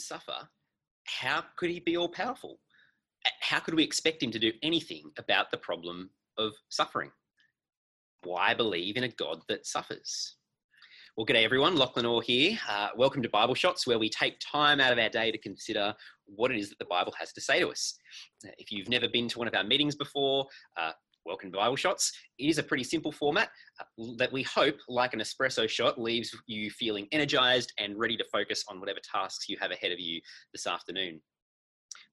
suffer, how could he be all powerful? How could we expect him to do anything about the problem of suffering? Why believe in a God that suffers? Well, g'day everyone, Lachlan Orr here. Uh, welcome to Bible Shots, where we take time out of our day to consider what it is that the Bible has to say to us. If you've never been to one of our meetings before, uh, welcome to Bible Shots. It is a pretty simple format uh, that we hope, like an espresso shot, leaves you feeling energized and ready to focus on whatever tasks you have ahead of you this afternoon.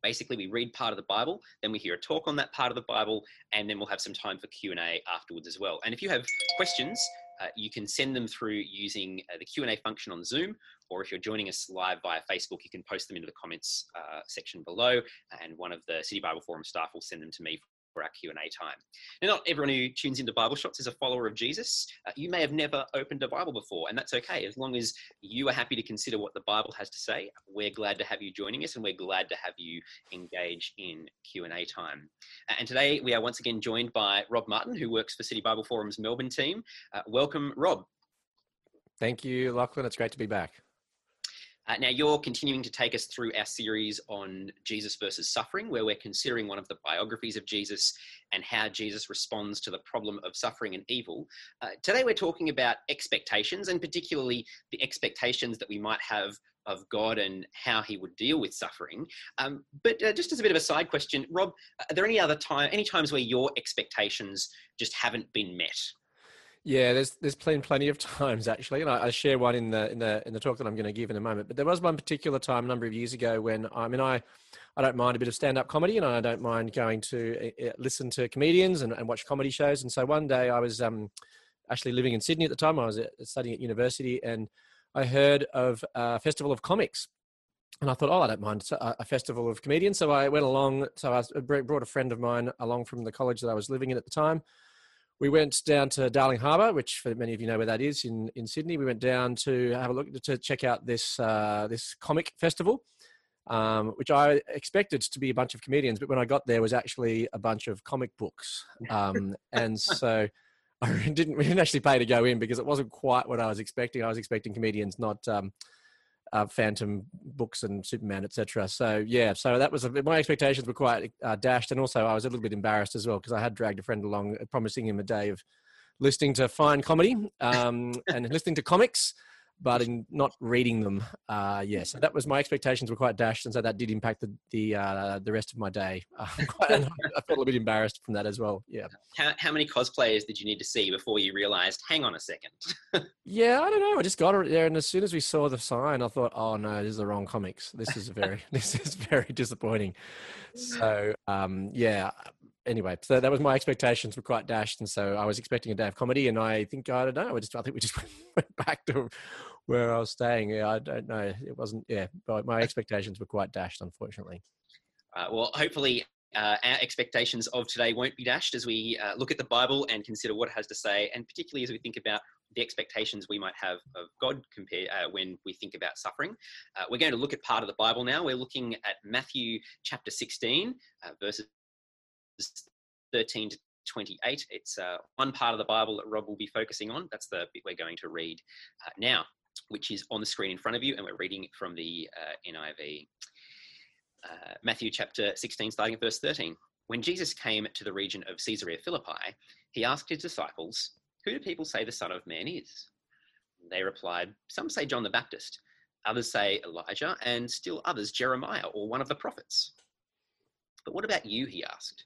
Basically, we read part of the Bible, then we hear a talk on that part of the Bible, and then we'll have some time for Q&A afterwards as well. And if you have questions, uh, you can send them through using uh, the Q&A function on Zoom, or if you're joining us live via Facebook, you can post them into the comments uh, section below, and one of the City Bible Forum staff will send them to me for our Q&A time. Now, not everyone who tunes into Bible Shots is a follower of Jesus. Uh, you may have never opened a Bible before, and that's okay. As long as you are happy to consider what the Bible has to say, we're glad to have you joining us, and we're glad to have you engage in Q&A time. And today we are once again joined by Rob Martin, who works for City Bible Forum's Melbourne team. Uh, welcome, Rob. Thank you, Lachlan. It's great to be back. Uh, now, you're continuing to take us through our series on Jesus versus suffering, where we're considering one of the biographies of Jesus and how Jesus responds to the problem of suffering and evil. Uh, today, we're talking about expectations, and particularly the expectations that we might have of God and how He would deal with suffering. Um, but uh, just as a bit of a side question, Rob, are there any other time, any times where your expectations just haven't been met? Yeah, there's there's plenty plenty of times actually, and I, I, share one in the in the in the talk that I'm going to give in a moment. But there was one particular time a number of years ago when I mean I I don't mind a bit of stand up comedy, and I don't mind going to uh, listen to comedians and, and, watch comedy shows. And so one day I was um, actually living in Sydney at the time. I was studying at university, and I heard of a festival of comics. And I thought, oh, I don't mind a, festival of comedians. So I went along. So I brought a friend of mine along from the college that I was living in at the time we went down to Darling Harbour, which for many of you know where that is in, in Sydney. We went down to have a look to check out this uh, this comic festival, um, which I expected to be a bunch of comedians, but when I got there, was actually a bunch of comic books, um, and so I didn't we didn't actually pay to go in because it wasn't quite what I was expecting. I was expecting comedians, not um, uh, Phantom books and Superman, etc. So yeah, so that was a, my expectations were quite uh, dashed, and also I was a little bit embarrassed as well because I had dragged a friend along, promising him a day of listening to fine comedy um, and listening to comics but in not reading them, uh, yeah. So that was my expectations were quite dashed, and so that did impact the the uh, the rest of my day. Uh, I felt a bit embarrassed from that as well. Yeah. How how many cosplayers did you need to see before you realised? Hang on a second. yeah, I don't know. I just got it there, and as soon as we saw the sign, I thought, oh no, this is the wrong comics. This is very this is very disappointing. So um, yeah, anyway, so that was my expectations were quite dashed, and so I was expecting a day of comedy, and I think I don't know. I just I think we just went back to where I was staying. Yeah, I don't know. It wasn't. Yeah, my expectations were quite dashed, unfortunately. Uh, well, hopefully. Uh, our expectations of today won't be dashed as we uh, look at the Bible and consider what it has to say, and particularly as we think about the expectations we might have of God compare, uh, when we think about suffering. Uh, we're going to look at part of the Bible now. We're looking at Matthew chapter 16, uh, verses 13 to 28. It's uh, one part of the Bible that Rob will be focusing on. That's the bit we're going to read uh, now, which is on the screen in front of you, and we're reading from the uh, NIV. Uh, Matthew chapter 16, starting at verse 13. When Jesus came to the region of Caesarea Philippi, he asked his disciples, Who do people say the Son of Man is? They replied, Some say John the Baptist, others say Elijah, and still others Jeremiah or one of the prophets. But what about you? He asked.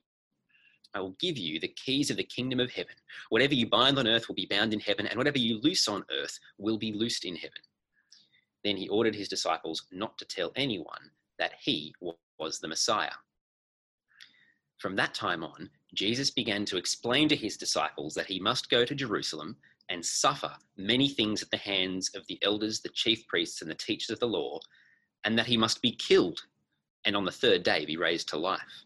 I will give you the keys of the kingdom of heaven. Whatever you bind on earth will be bound in heaven, and whatever you loose on earth will be loosed in heaven. Then he ordered his disciples not to tell anyone that he was the Messiah. From that time on, Jesus began to explain to his disciples that he must go to Jerusalem and suffer many things at the hands of the elders, the chief priests, and the teachers of the law, and that he must be killed and on the third day be raised to life.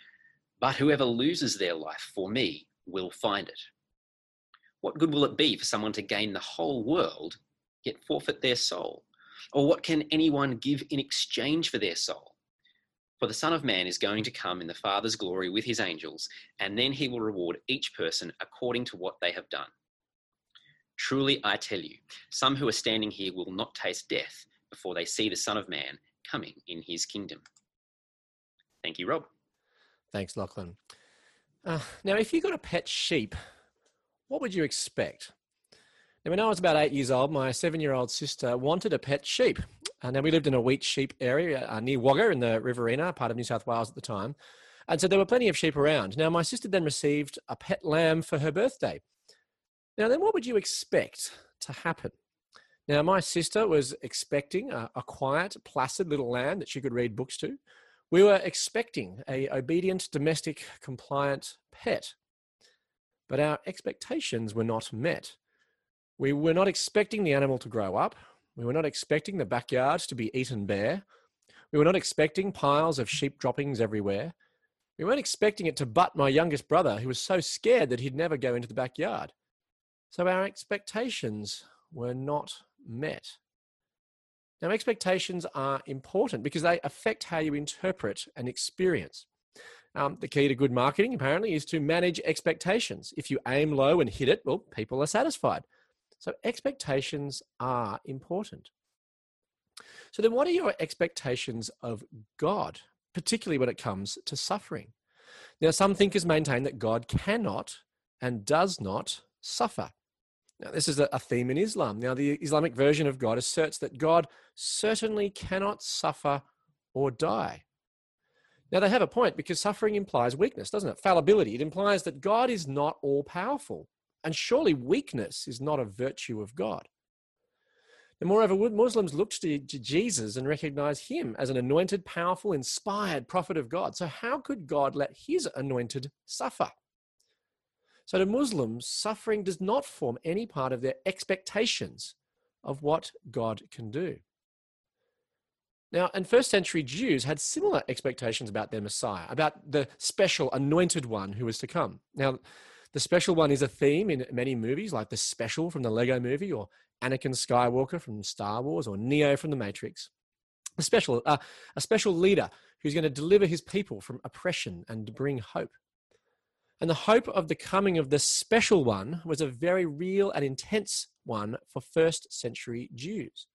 but whoever loses their life for me will find it. What good will it be for someone to gain the whole world yet forfeit their soul? Or what can anyone give in exchange for their soul? For the Son of Man is going to come in the Father's glory with his angels, and then he will reward each person according to what they have done. Truly, I tell you, some who are standing here will not taste death before they see the Son of Man coming in his kingdom. Thank you, Rob. Thanks, Lachlan. Uh, now, if you got a pet sheep, what would you expect? Now, when I was about eight years old, my seven year old sister wanted a pet sheep. And now we lived in a wheat sheep area uh, near Wagga in the Riverina, part of New South Wales at the time. And so there were plenty of sheep around. Now, my sister then received a pet lamb for her birthday. Now, then what would you expect to happen? Now, my sister was expecting a, a quiet, placid little lamb that she could read books to. We were expecting a obedient, domestic, compliant pet. But our expectations were not met. We were not expecting the animal to grow up. We were not expecting the backyard to be eaten bare. We were not expecting piles of sheep droppings everywhere. We weren't expecting it to butt my youngest brother, who was so scared that he'd never go into the backyard. So our expectations were not met. Now, expectations are important because they affect how you interpret an experience. Um, the key to good marketing, apparently, is to manage expectations. If you aim low and hit it, well, people are satisfied. So expectations are important. So then, what are your expectations of God, particularly when it comes to suffering? Now, some thinkers maintain that God cannot and does not suffer. Now, this is a theme in Islam. Now, the Islamic version of God asserts that God certainly cannot suffer or die. Now, they have a point because suffering implies weakness, doesn't it? Fallibility. It implies that God is not all powerful. And surely weakness is not a virtue of God. And moreover, Muslims looked to, Jesus and recognized him as an anointed, powerful, inspired prophet of God. So, how could God let his anointed suffer? So, to Muslims, suffering does not form any part of their expectations of what God can do. Now, and first century Jews had similar expectations about their Messiah, about the special anointed one who was to come. Now, the special one is a theme in many movies, like the special from the Lego movie, or Anakin Skywalker from Star Wars, or Neo from The Matrix. A special, uh, a special leader who's going to deliver his people from oppression and bring hope. And the hope of the coming of the special one was a very real and intense one for first century Jews.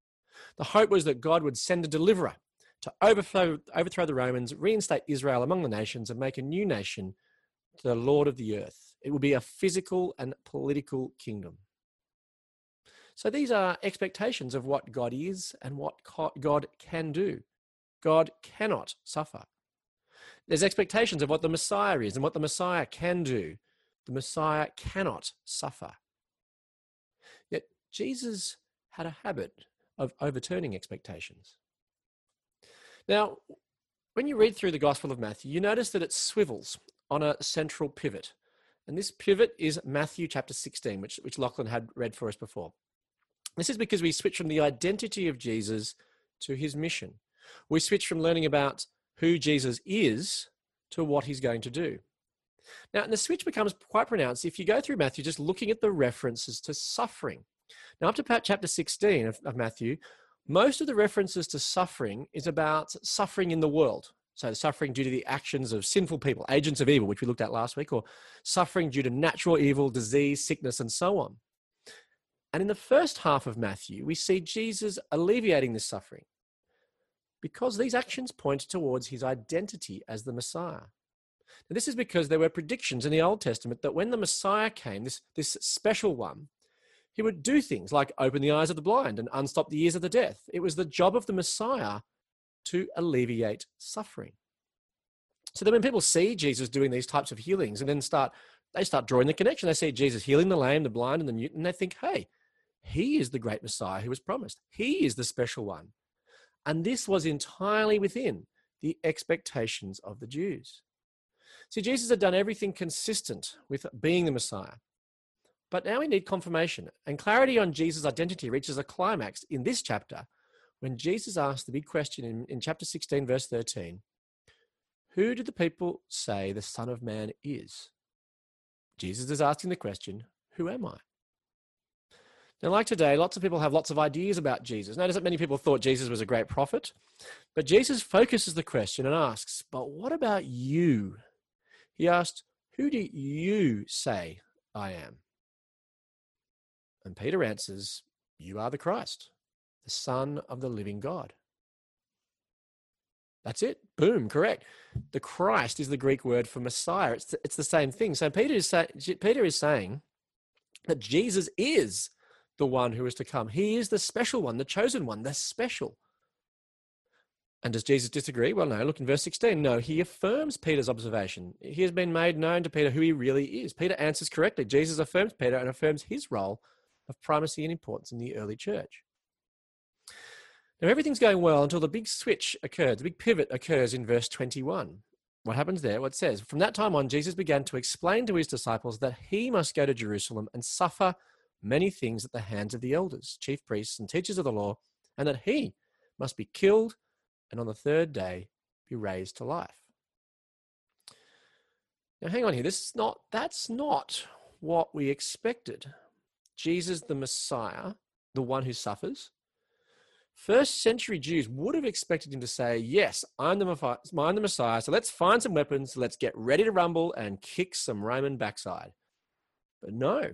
The hope was that God would send a deliverer to overthrow, overthrow the Romans, reinstate Israel among the nations, and make a new nation the Lord of the earth. It will be a physical and political kingdom. So these are expectations of what God is and what God can do. God cannot suffer. There's expectations of what the Messiah is and what the Messiah can do. The Messiah cannot suffer. Yet Jesus had a habit of overturning expectations. Now, when you read through the Gospel of Matthew, you notice that it swivels on a central pivot. And this pivot is Matthew chapter 16, which, which Lachlan had read for us before. This is because we switch from the identity of Jesus to his mission. We switch from learning about who Jesus is to what he's going to do. Now, and the switch becomes quite pronounced if you go through Matthew just looking at the references to suffering. Now, up to chapter 16 of, of Matthew, most of the references to suffering is about suffering in the world, so, suffering due to the actions of sinful people, agents of evil, which we looked at last week, or suffering due to natural evil, disease, sickness, and so on. And in the first half of Matthew, we see Jesus alleviating this suffering because these actions point towards his identity as the Messiah. Now, this is because there were predictions in the Old Testament that when the Messiah came, this, this special one, he would do things like open the eyes of the blind and unstop the ears of the deaf. It was the job of the Messiah to alleviate suffering. So then when people see Jesus doing these types of healings and then start, they start drawing the connection. They see Jesus healing the lame, the blind, and the mute, and they think, hey, he is the great Messiah who was promised. He is the special one. And this was entirely within the expectations of the Jews. See, Jesus had done everything consistent with being the Messiah. But now we need confirmation, and clarity on Jesus' identity reaches a climax in this chapter when Jesus asks the big question in, in chapter 16, verse 13 Who do the people say the Son of Man is? Jesus is asking the question, Who am I? Now, like today, lots of people have lots of ideas about Jesus. Notice that many people thought Jesus was a great prophet, but Jesus focuses the question and asks, But what about you? He asked, Who do you say I am? And Peter answers, You are the Christ, the Son of the living God. That's it. Boom, correct. The Christ is the Greek word for Messiah. It's the, it's the same thing. So Peter is, say, Peter is saying that Jesus is the one who is to come. He is the special one, the chosen one, the special. And does Jesus disagree? Well, no. Look in verse 16. No, he affirms Peter's observation. He has been made known to Peter who he really is. Peter answers correctly. Jesus affirms Peter and affirms his role of primacy and importance in the early church. Now, everything's going well until the big switch occurs, the big pivot occurs in verse 21. What happens there? What says, From that time on, Jesus began to explain to his disciples that he must go to Jerusalem and suffer many things at the hands of the elders, chief priests, and teachers of the law, and that he must be killed and on the third day be raised to life. Now, hang on here. This is not, that's not what we expected. Jesus the Messiah, the one who suffers, first century Jews would have expected him to say, Yes, I'm the, I'm the Messiah, so let's find some weapons, let's get ready to rumble and kick some Roman backside. But no,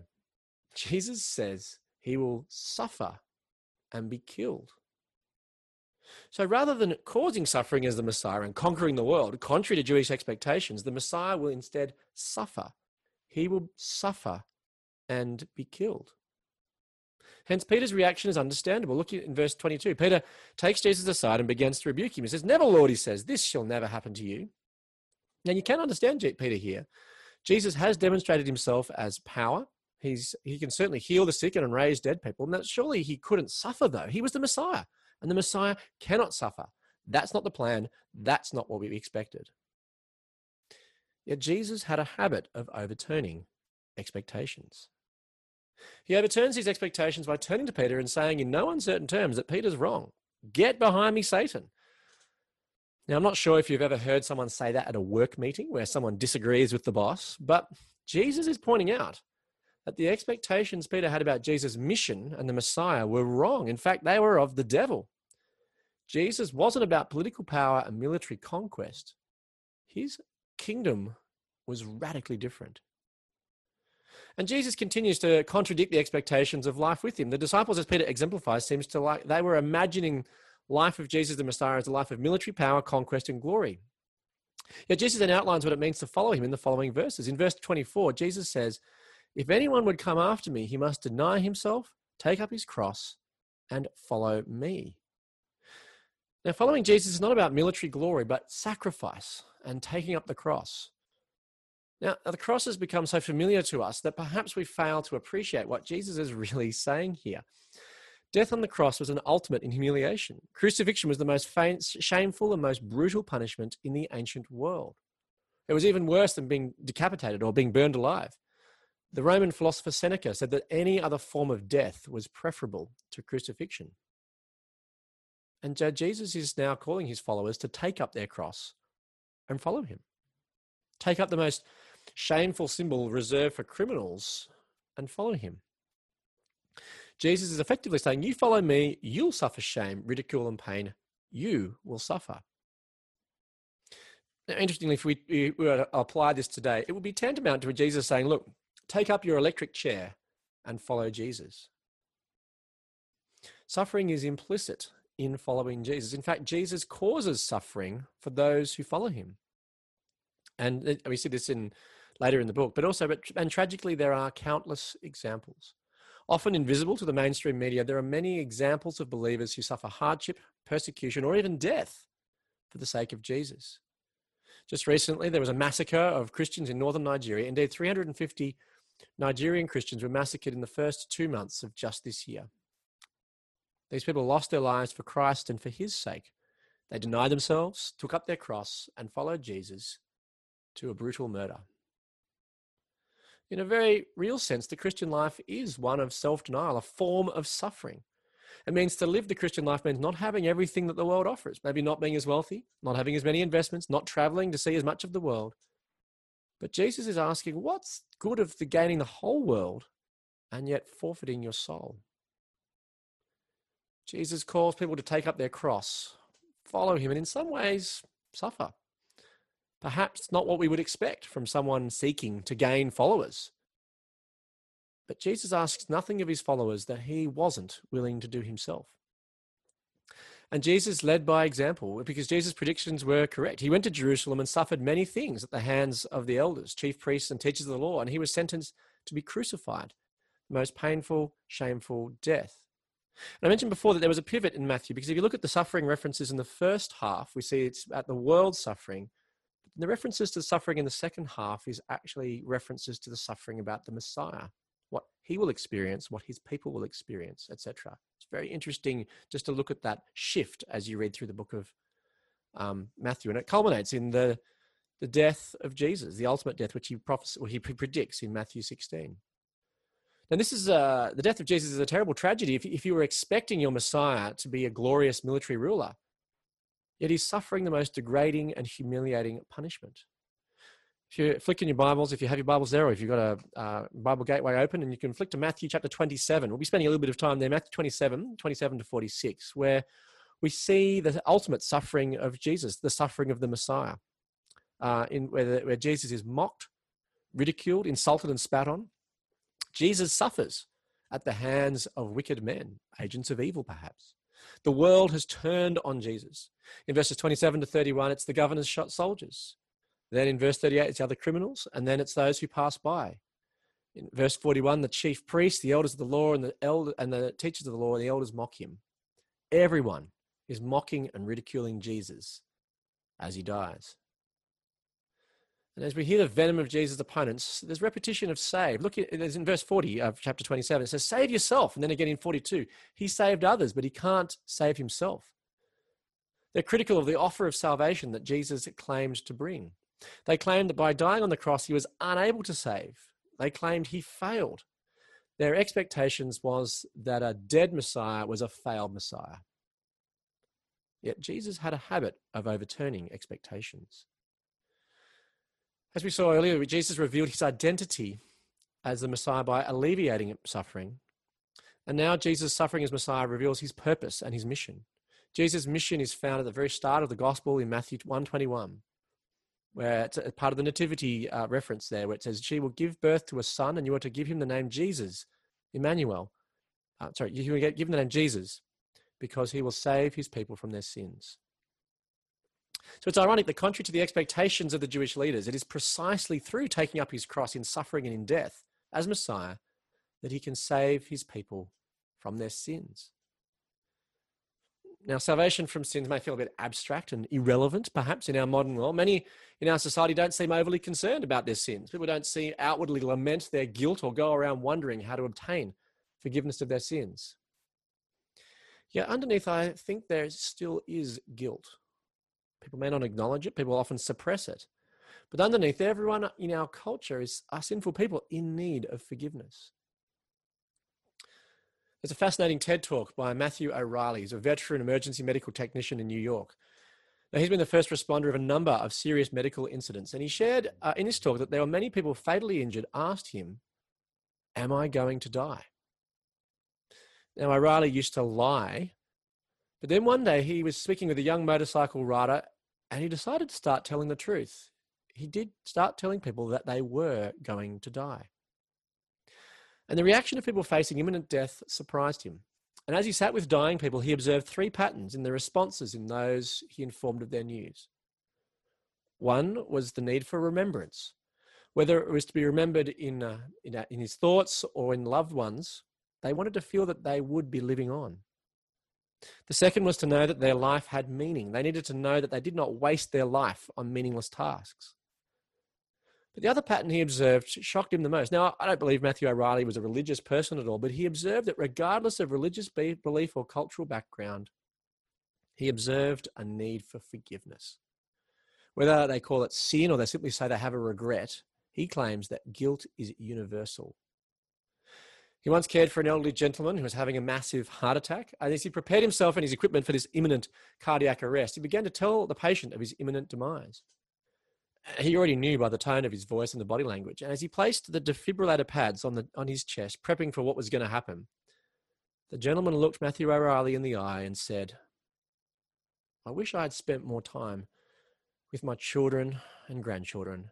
Jesus says he will suffer and be killed. So rather than causing suffering as the Messiah and conquering the world, contrary to Jewish expectations, the Messiah will instead suffer. He will suffer and be killed. Hence, Peter's reaction is understandable. Look in verse 22. Peter takes Jesus aside and begins to rebuke him. He says, Never, Lord, he says, this shall never happen to you. Now, you can understand Peter here. Jesus has demonstrated himself as power. He's, he can certainly heal the sick and raise dead people. And that surely he couldn't suffer, though. He was the Messiah, and the Messiah cannot suffer. That's not the plan. That's not what we expected. Yet Jesus had a habit of overturning expectations. He overturns these expectations by turning to Peter and saying in no uncertain terms that Peter's wrong. Get behind me, Satan. Now, I'm not sure if you've ever heard someone say that at a work meeting where someone disagrees with the boss, but Jesus is pointing out that the expectations Peter had about Jesus' mission and the Messiah were wrong. In fact, they were of the devil. Jesus wasn't about political power and military conquest, his kingdom was radically different. And Jesus continues to contradict the expectations of life with him. The disciples, as Peter exemplifies, seems to like they were imagining life of Jesus the Messiah as a life of military power, conquest, and glory. Yet Jesus then outlines what it means to follow him in the following verses. In verse 24, Jesus says, If anyone would come after me, he must deny himself, take up his cross, and follow me. Now, following Jesus is not about military glory, but sacrifice and taking up the cross. Now, the cross has become so familiar to us that perhaps we fail to appreciate what Jesus is really saying here. Death on the cross was an ultimate in humiliation. Crucifixion was the most shameful and most brutal punishment in the ancient world. It was even worse than being decapitated or being burned alive. The Roman philosopher Seneca said that any other form of death was preferable to crucifixion. And uh, Jesus is now calling his followers to take up their cross and follow him. Take up the most shameful symbol reserved for criminals and follow him. Jesus is effectively saying, You follow me, you'll suffer shame, ridicule, and pain. You will suffer. Now, interestingly, if we, were to apply this today, it would be tantamount to Jesus saying, Look, take up your electric chair and follow Jesus. Suffering is implicit in following Jesus. In fact, Jesus causes suffering for those who follow him. And we see this in later in the book, but also, and tragically, there are countless examples. Often invisible to the mainstream media, there are many examples of believers who suffer hardship, persecution, or even death for the sake of Jesus. Just recently, there was a massacre of Christians in northern Nigeria. Indeed, 350 Nigerian Christians were massacred in the first two months of just this year. These people lost their lives for Christ and for his sake. They denied themselves, took up their cross, and followed Jesus to a brutal murder. In a very real sense, the Christian life is one of self denial, a form of suffering. It means to live the Christian life means not having everything that the world offers, maybe not being as wealthy, not having as many investments, not traveling to see as much of the world. But Jesus is asking, what's good of the gaining the whole world and yet forfeiting your soul? Jesus calls people to take up their cross, follow him, and in some ways suffer. Perhaps not what we would expect from someone seeking to gain followers. But Jesus asks nothing of his followers that he wasn't willing to do himself. And Jesus led by example because Jesus' predictions were correct. He went to Jerusalem and suffered many things at the hands of the elders, chief priests, and teachers of the law, and he was sentenced to be crucified, the most painful, shameful death. And I mentioned before that there was a pivot in Matthew because if you look at the suffering references in the first half, we see it's at the world suffering. The references to suffering in the second half is actually references to the suffering about the Messiah what he will experience, what his people will experience, etc. Very interesting just to look at that shift as you read through the book of um, Matthew, and it culminates in the the death of Jesus, the ultimate death, which he prophesies, or he predicts in Matthew 16. Now, this is uh, the death of Jesus is a terrible tragedy. If, if you were expecting your Messiah to be a glorious military ruler, yet he's suffering the most degrading and humiliating punishment if you flick in your Bibles, if you have your Bibles there, or if you've got a uh, Bible Gateway open, and you can flick to Matthew chapter 27. We'll be spending a little bit of time there, Matthew 27, 27 to 46, where we see the ultimate suffering of Jesus, the suffering of the Messiah, uh, in where, the, where Jesus is mocked, ridiculed, insulted, and spat on. Jesus suffers at the hands of wicked men, agents of evil, perhaps. The world has turned on Jesus. In verses 27 to 31, it's the governor's shot soldiers. Then in verse 38, it's the other criminals, and then it's those who pass by. In verse 41, the chief priests, the elders of the law, and the elder and the teachers of the law, and the elders mock him. Everyone is mocking and ridiculing Jesus as he dies. And as we hear the venom of Jesus' opponents, there's repetition of save. Look, there's in verse 40 of chapter 27, it says, Save yourself. And then again in 42, he saved others, but he can't save himself. They're critical of the offer of salvation that Jesus claimed to bring. They claimed that by dying on the cross, he was unable to save. They claimed he failed. Their expectations was that a dead Messiah was a failed Messiah. Yet Jesus had a habit of overturning expectations. As we saw earlier, Jesus revealed his identity as the Messiah by alleviating suffering. And now Jesus' suffering as Messiah reveals his purpose and his mission. Jesus' mission is found at the very start of the gospel in Matthew 121 where it's a part of the nativity uh, reference there, where it says, She will give birth to a son, and you are to give him the name Jesus, Emmanuel. Uh, sorry, you will give him the name Jesus because he will save his people from their sins. So it's ironic that, contrary to the expectations of the Jewish leaders, it is precisely through taking up his cross in suffering and in death as Messiah that he can save his people from their sins. Now, salvation from sins may feel a bit abstract and irrelevant, perhaps, in our modern world. Many in our society don't seem overly concerned about their sins. People don't see outwardly lament their guilt or go around wondering how to obtain forgiveness of their sins. Yet, underneath, I think there still is guilt. People may not acknowledge it, people often suppress it. But underneath, everyone in our culture is are sinful people in need of forgiveness. There's a fascinating TED talk by Matthew O'Reilly. He's a veteran emergency medical technician in New York. Now, he's been the first responder of a number of serious medical incidents, and he shared uh, in his talk that there were many people fatally injured asked him, Am I going to die? Now, O'Reilly used to lie, but then one day he was speaking with a young motorcycle rider and he decided to start telling the truth. He did start telling people that they were going to die. And the reaction of people facing imminent death surprised him. And as he sat with dying people, he observed three patterns in the responses in those he informed of their news. One was the need for remembrance, whether it was to be remembered in, uh, in, uh, in his thoughts or in loved ones, they wanted to feel that they would be living on. The second was to know that their life had meaning. They needed to know that they did not waste their life on meaningless tasks. But the other pattern he observed shocked him the most. Now, I don't believe Matthew O'Reilly was a religious person at all, but he observed that regardless of religious belief or cultural background, he observed a need for forgiveness. Whether they call it sin or they simply say they have a regret, he claims that guilt is universal. He once cared for an elderly gentleman who was having a massive heart attack. And as he prepared himself and his equipment for this imminent cardiac arrest, he began to tell the patient of his imminent demise. He already knew by the tone of his voice and the body language. And as he placed the defibrillator pads on, the, on his chest, prepping for what was going to happen, the gentleman looked Matthew O'Reilly in the eye and said, I wish I had spent more time with my children and grandchildren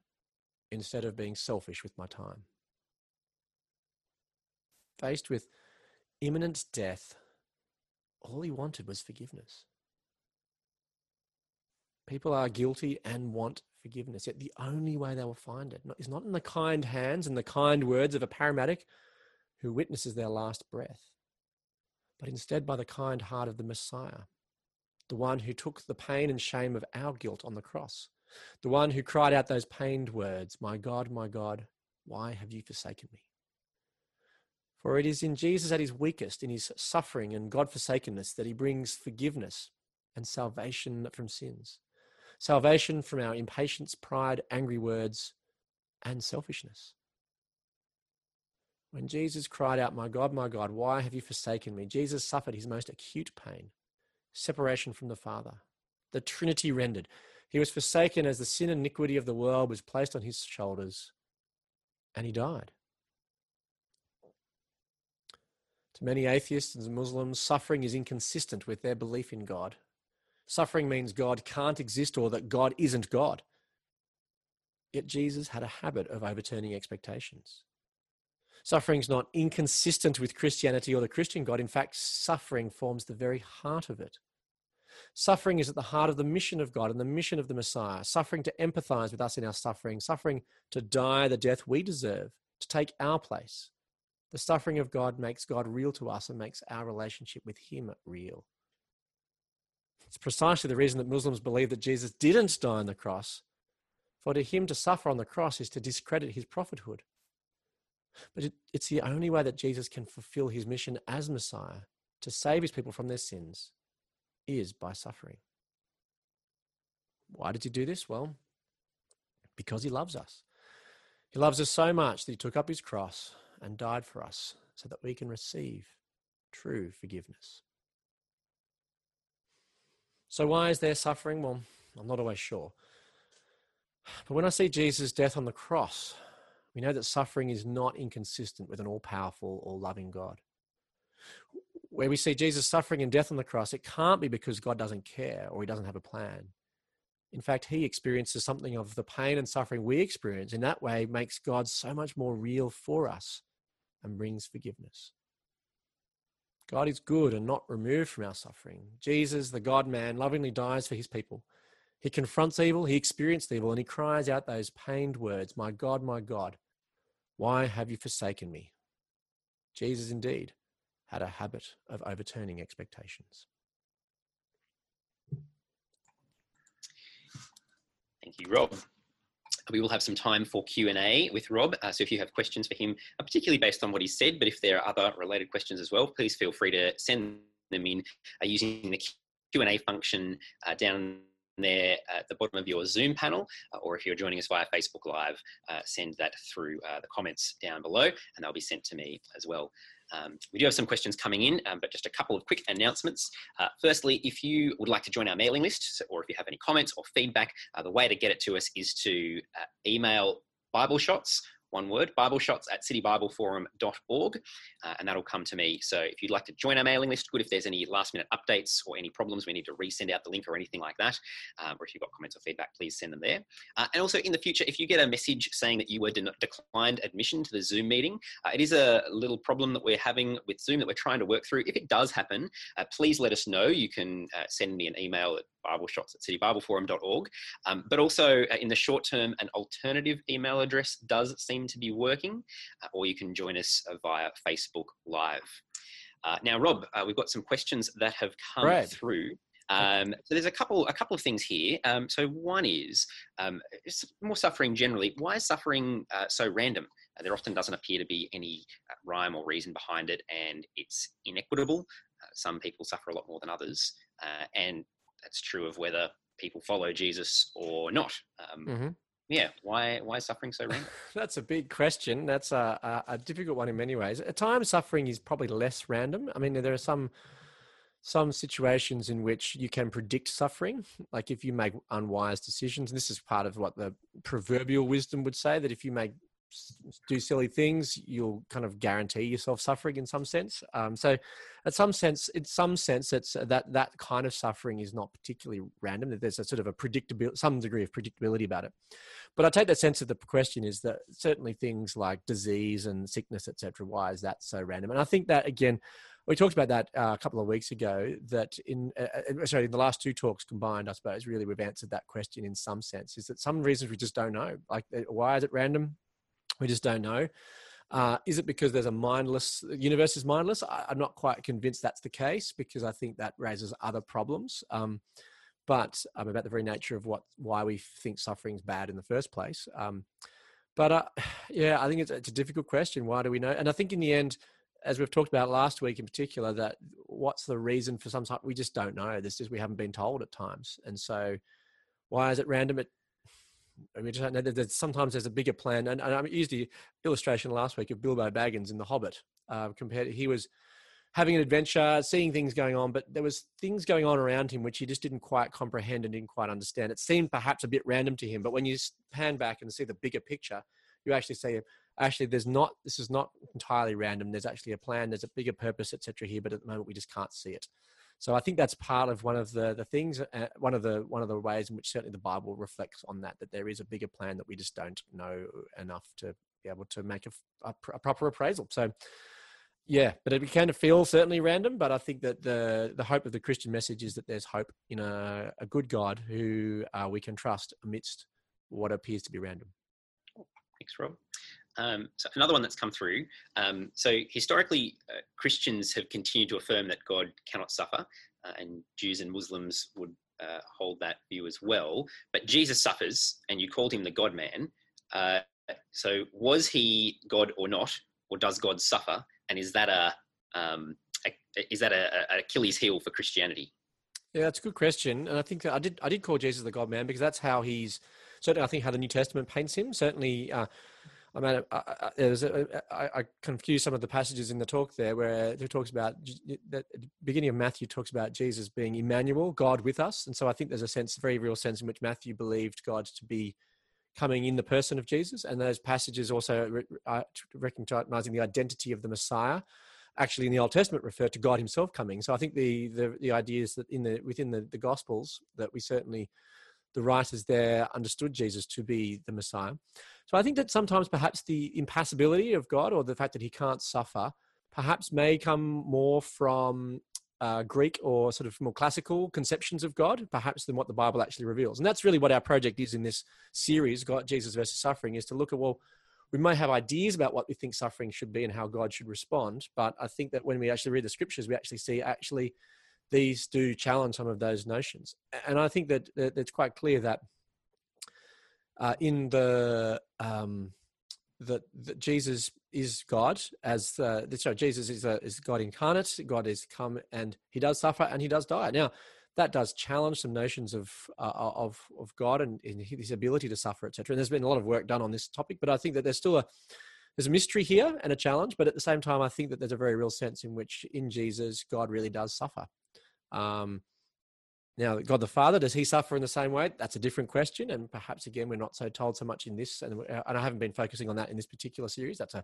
instead of being selfish with my time. Faced with imminent death, all he wanted was forgiveness. People are guilty and want forgiveness, yet the only way they will find it is not in the kind hands and the kind words of a paramedic who witnesses their last breath, but instead by the kind heart of the Messiah the one who took the pain and shame of our guilt on the cross, the one who cried out those pained words, My God, my God, why have you forsaken me? For it is in Jesus at his weakest, in his suffering and God forsakenness, that he brings forgiveness and salvation from sins, salvation from our impatience, pride, angry words, and selfishness. When Jesus cried out, My God, my God, why have you forsaken me? Jesus suffered his most acute pain separation from the Father. The Trinity rendered. He was forsaken as the sin and iniquity of the world was placed on his shoulders, and he died. To many atheists and Muslims, suffering is inconsistent with their belief in God. Suffering means God can't exist or that God isn't God. Yet Jesus had a habit of overturning expectations. Suffering is not inconsistent with Christianity or the Christian God. In fact, suffering forms the very heart of it. Suffering is at the heart of the mission of God and the mission of the Messiah. Suffering to empathize with us in our suffering, suffering to die the death we deserve, to take our place. The suffering of God makes God real to us and makes our relationship with Him real. It's precisely the reason that Muslims believe that Jesus didn't die on the cross. For to him to suffer on the cross is to discredit his prophethood. But it, it's the only way that Jesus can fulfill his mission as Messiah to save his people from their sins is by suffering. Why did he do this? Well, because he loves us. He loves us so much that he took up his cross and died for us so that we can receive true forgiveness. So, why is there suffering? Well, I'm not always sure. But when I see Jesus' death on the cross, we know that suffering is not inconsistent with an all powerful or loving God. Where we see Jesus suffering and death on the cross, it can't be because God doesn't care or he doesn't have a plan. In fact, he experiences something of the pain and suffering we experience. In that way, makes God so much more real for us and brings forgiveness. God is good and not removed from our suffering. Jesus, the God man, lovingly dies for his people he confronts evil, he experienced evil, and he cries out those pained words My God, my God, why have you forsaken me? Jesus indeed had a habit of overturning expectations. Thank you, Rob. We will have some time for Q&A with Rob. Uh, so if you have questions for him, uh, particularly based on what he said, but if there are other related questions as well, please feel free to send them in uh, using the Q&A function uh, down there at the bottom of your Zoom panel, uh, or if you're joining us via Facebook Live, uh, send that through the comments down below and they'll be sent to me as well. Um, we do have some questions coming in, um, but just a couple of quick announcements. Uh, firstly, if you would like to join our mailing list, or if you have any comments or feedback, uh, the way to get it to us is to uh, email Bible Shots one word, bibleshots at citybibleforum.org, uh, and that'll come to me. So if you'd like to join our mailing list, good if there's any last minute updates or any problems, we need to resend out the link or anything like that, um, or if you've got comments or feedback, please send them there. Uh, and also in the future, if you get a message saying that you were de- declined admission to the Zoom meeting, uh, it is a little problem that we're having with Zoom that we're trying to work through. If it does happen, uh, please let us know. You can uh, send me an email at bibleshots at citybibleforum.org. Um, but also uh, in the short term, an alternative email address does seem to be working, uh, or you can join us uh, via Facebook Live. Uh, now, Rob, uh, we've got some questions that have come Right. through. Um, so there's a couple a couple of things here. Um, so one is um, more suffering generally. Why is suffering uh, so random? There often doesn't appear to be any rhyme or reason behind it, and it's inequitable. Uh, some people suffer a lot more than others, uh, and that's true of whether people follow Jesus or not. Um, Mhm. Yeah, why why suffering so random? That's a big question. That's a, a, a difficult one in many ways. At times, suffering is probably less random. I mean, there are some some situations in which you can predict suffering, like if you make unwise decisions. And this is part of what the proverbial wisdom would say that if you make do silly things, you'll kind of guarantee yourself suffering in some sense. Um, so, at some sense, in some sense, it's uh, that that kind of suffering is not particularly random. That there's a sort of a predictability, some degree of predictability about it. But I take that sense of the question is that certainly things like disease and sickness, etc. Why is that so random? And I think that again, we talked about that uh, a couple of weeks ago. That in uh, uh, sorry, in the last two talks combined, I suppose really we've answered that question in some sense. Is that some reasons we just don't know? Like why is it random? We just don't know. Uh, is it because there's a mindless universe is mindless? I, am not quite convinced that's the case because I think that raises other problems. Um, but um, about the very nature of what why we think suffering is bad in the first place. Um, but uh, yeah, I think it's, it's a difficult question. Why do we know? And I think in the end, as we've talked about last week in particular, that what's the reason for some we just don't know. This is we haven't been told at times, and so why is it random? It I mean, sometimes there's a bigger plan. And, and I used the illustration last week of Bilbo Baggins in The Hobbit. Uh, compared, he was having an adventure, seeing things going on, but there was things going on around him which he just didn't quite comprehend and didn't quite understand. It seemed perhaps a bit random to him, but when you pan back and see the bigger picture, you actually say, actually, there's not. This is not entirely random. There's actually a plan. There's a bigger purpose, etc. Here, but at the moment we just can't see it. So I think that's part of one of the the things, uh, one of the one of the ways in which certainly the Bible reflects on that. That there is a bigger plan that we just don't know enough to be able to make a, a, a proper appraisal. So yeah, but it can feel certainly random. But I think that the the hope of the Christian message is that there's hope in a, a good God who uh, we can trust amidst what appears to be random. Thanks, Rob. Um, so another one that's come through. Um, so historically, uh, Christians have continued to affirm that God cannot suffer, uh, and Jews and Muslims would uh, hold that view as well. But Jesus suffers, and you called him the God Man. Uh, so was he God or not, or does God suffer? And is that a, um, a is that a, a Achilles heel for Christianity? Yeah, that's a good question, and I think I did I did call Jesus the God Man because that's how he's certainly I think how the New Testament paints him. Certainly, uh, I mean, I, I, confuse some of the passages in the talk there where it talks about the beginning of Matthew talks about Jesus being Emmanuel, God with us, and so I think there's a sense, very real sense in which Matthew believed God to be coming in the person of Jesus, and those passages also uh, recognizing the identity of the Messiah. Actually, in the Old Testament, refer to God Himself coming. So I think the the, the idea is that in the within the, the Gospels that we certainly the writers there understood Jesus to be the Messiah. So I think that sometimes perhaps the impassibility of God or the fact that he can't suffer perhaps may come more from uh, Greek or sort of more classical conceptions of God, perhaps than what the Bible actually reveals. And that's really what our project is in this series, God, Jesus versus Suffering, is to look at, well, we may have ideas about what we think suffering should be and how God should respond. But I think that when we actually read the scriptures, we actually see actually these do challenge some of those notions. And I think that, that it's quite clear that uh, in the um, that, that Jesus is God, as uh, sorry, Jesus is, a, is God incarnate. God is come and he does suffer and he does die. Now, that does challenge some notions of uh, of of God and, and his ability to suffer, etc. And there's been a lot of work done on this topic, but I think that there's still a there's a mystery here and a challenge. But at the same time, I think that there's a very real sense in which in Jesus God really does suffer. Um, now, God the Father, does he suffer in the same way? That's a different question. And perhaps, again, we're not so told so much in this. And, uh, and I haven't been focusing on that in this particular series. That's a,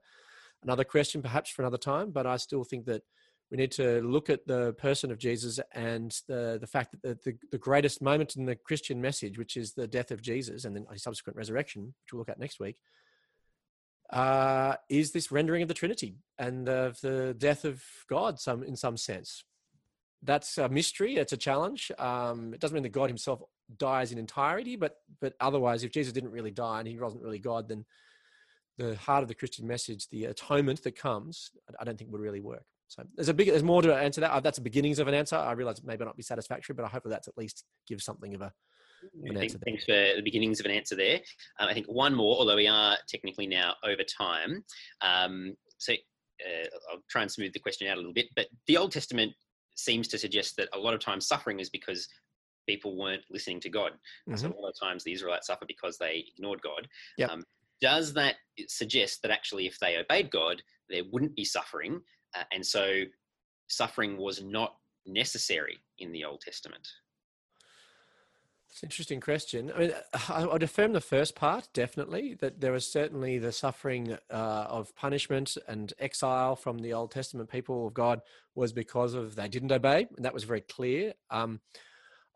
another question, perhaps, for another time. But I still think that we need to look at the person of Jesus and the, the fact that the, the, the greatest moment in the Christian message, which is the death of Jesus and then a subsequent resurrection, which we'll look at next week, uh, is this rendering of the Trinity and of the death of God some, in some sense that's a mystery. It's a challenge. Um, it doesn't mean that God Himself dies in entirety, but but otherwise, if Jesus didn't really die and He wasn't really God, then the heart of the Christian message, the atonement that comes, I don't think would really work. So there's a big, there's more to answer that. Uh, that's the beginnings of an answer. I realize it may not be satisfactory, but I hope that that's at least gives something of a an answer. Thanks for the beginnings of an answer there. Um, I think one more, although we are technically now over time. Um, so uh, I'll try and smooth the question out a little bit. But the Old Testament seems to suggest that a lot of times suffering is because people weren't listening to God. Mm-hmm. So a lot of times the Israelites suffer because they ignored God. Yep. Um, does that suggest that actually if they obeyed God, there wouldn't be suffering? Uh, and so suffering was not necessary in the Old Testament? It's an interesting question. I mean, I would affirm the first part definitely that there was certainly the suffering uh, of punishment and exile from the Old Testament people of God was because of they didn't obey, and that was very clear. Um,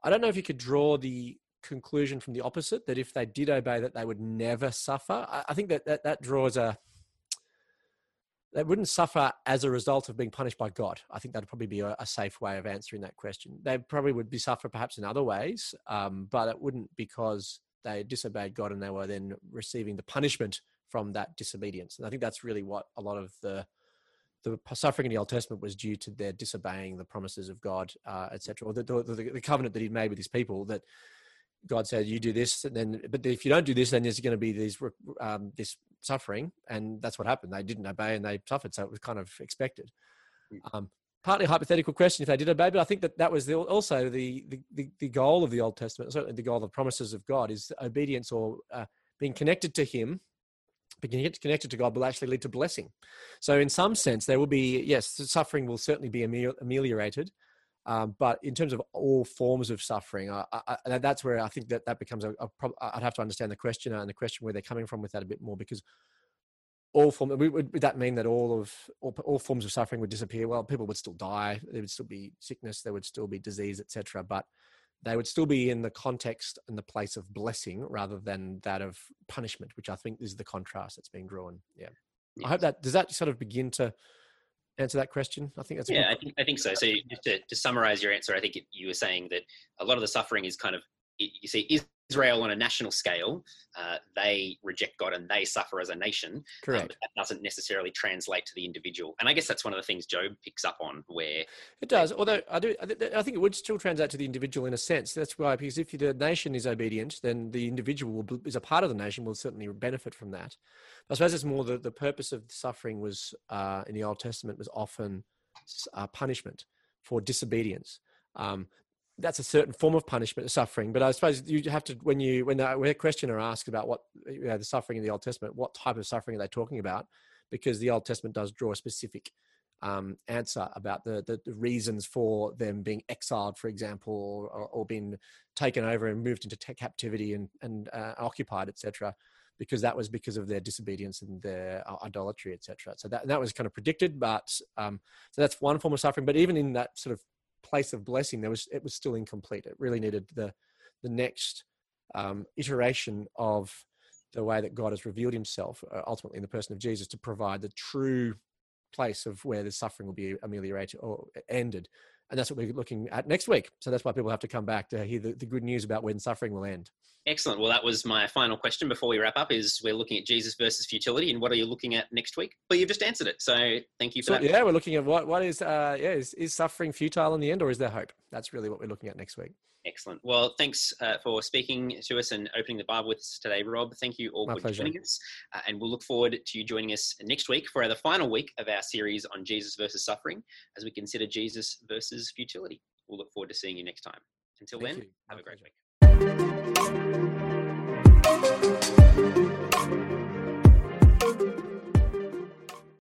I don't know if you could draw the conclusion from the opposite that if they did obey, that they would never suffer. I, I think that, that that draws a they wouldn't suffer as a result of being punished by God. I think that'd probably be a, a safe way of answering that question. They probably would be suffer perhaps in other ways, um, but it wouldn't because they disobeyed God and they were then receiving the punishment from that disobedience. And I think that's really what a lot of the the suffering in the Old Testament was due to their disobeying the promises of God, uh, etc., or the, the, the, covenant that He'd made with His people. That God said, "You do this, and then, but if you don't do this, then there's going to be these um, this suffering, and that's what happened. They didn't obey and they suffered, so it was kind of expected. Hmm. Um, partly a hypothetical question if they did obey, but I think that that was the, also the, the, the goal of the Old Testament, certainly the goal of the promises of God is obedience or uh, being connected to Him. Being connected to God will actually lead to blessing. So, in some sense, there will be yes, suffering will certainly be ameliorated, um, but in terms of all forms of suffering, I, I, that's where I think that that becomes a, a problem. I'd have to understand the questioner and the question where they're coming from with that a bit more because all form would, would that mean that all of all, all, forms of suffering would disappear? Well, people would still die. There would still be sickness. There would still be disease, etc. But they would still be in the context and the place of blessing rather than that of punishment, which I think is the contrast that's being drawn. Yeah. Yes. I hope that does that sort of begin to answer that question? I think that's yeah, I think, I think so. So just to, to summarize your answer, I think it, you were saying that a lot of the suffering is kind of you see Israel on a national scale, uh, they reject God and they suffer as a nation. Correct. Um, that doesn't necessarily translate to the individual. And I guess that's one of the things Job picks up on, where it does. Although I do, I think it would still translate to the individual in a sense. That's why, because if the nation is obedient, then the individual will, is a part of the nation will certainly benefit from that. I suppose it's more the, the purpose of suffering was uh, in the Old Testament was often uh, punishment for disobedience. Um, that's a certain form of punishment, suffering. But I suppose you have to when you when the, a questioner asks about what you know, the suffering in the Old Testament, what type of suffering are they talking about? Because the Old Testament does draw a specific um, answer about the, the, the reasons for them being exiled, for example, or, or being taken over and moved into captivity and and uh, occupied, etc because that was because of their disobedience and their uh, idolatry, etc. So that that was kind of predicted, but um, so that's one form of suffering. But even in that sort of place of blessing, there was it was still incomplete. It really needed the the next um, iteration of the way that God has revealed Himself, uh, ultimately in the person of Jesus, to provide the true place of where the suffering will be ameliorated or ended. And that's what we're looking at next week. So that's why people have to come back to hear the, the good news about when suffering will end. Excellent. Well, that was my final question before we wrap up. Is we're looking at Jesus versus futility, and what are you looking at next week? Well, you've just answered it, so thank you for so, that. Yeah, we're looking at what what is uh, yeah is, is suffering futile in the end, or is there hope? That's really what we're looking at next week. Excellent. Well, thanks uh, for speaking to us and opening the Bible with us today, Rob. Thank you all My for pleasure. joining us. Uh, and we'll look forward to you joining us next week for the final week of our series on Jesus versus suffering as we consider Jesus versus futility. We'll look forward to seeing you next time. Until Thank then, you. have My a great pleasure. week.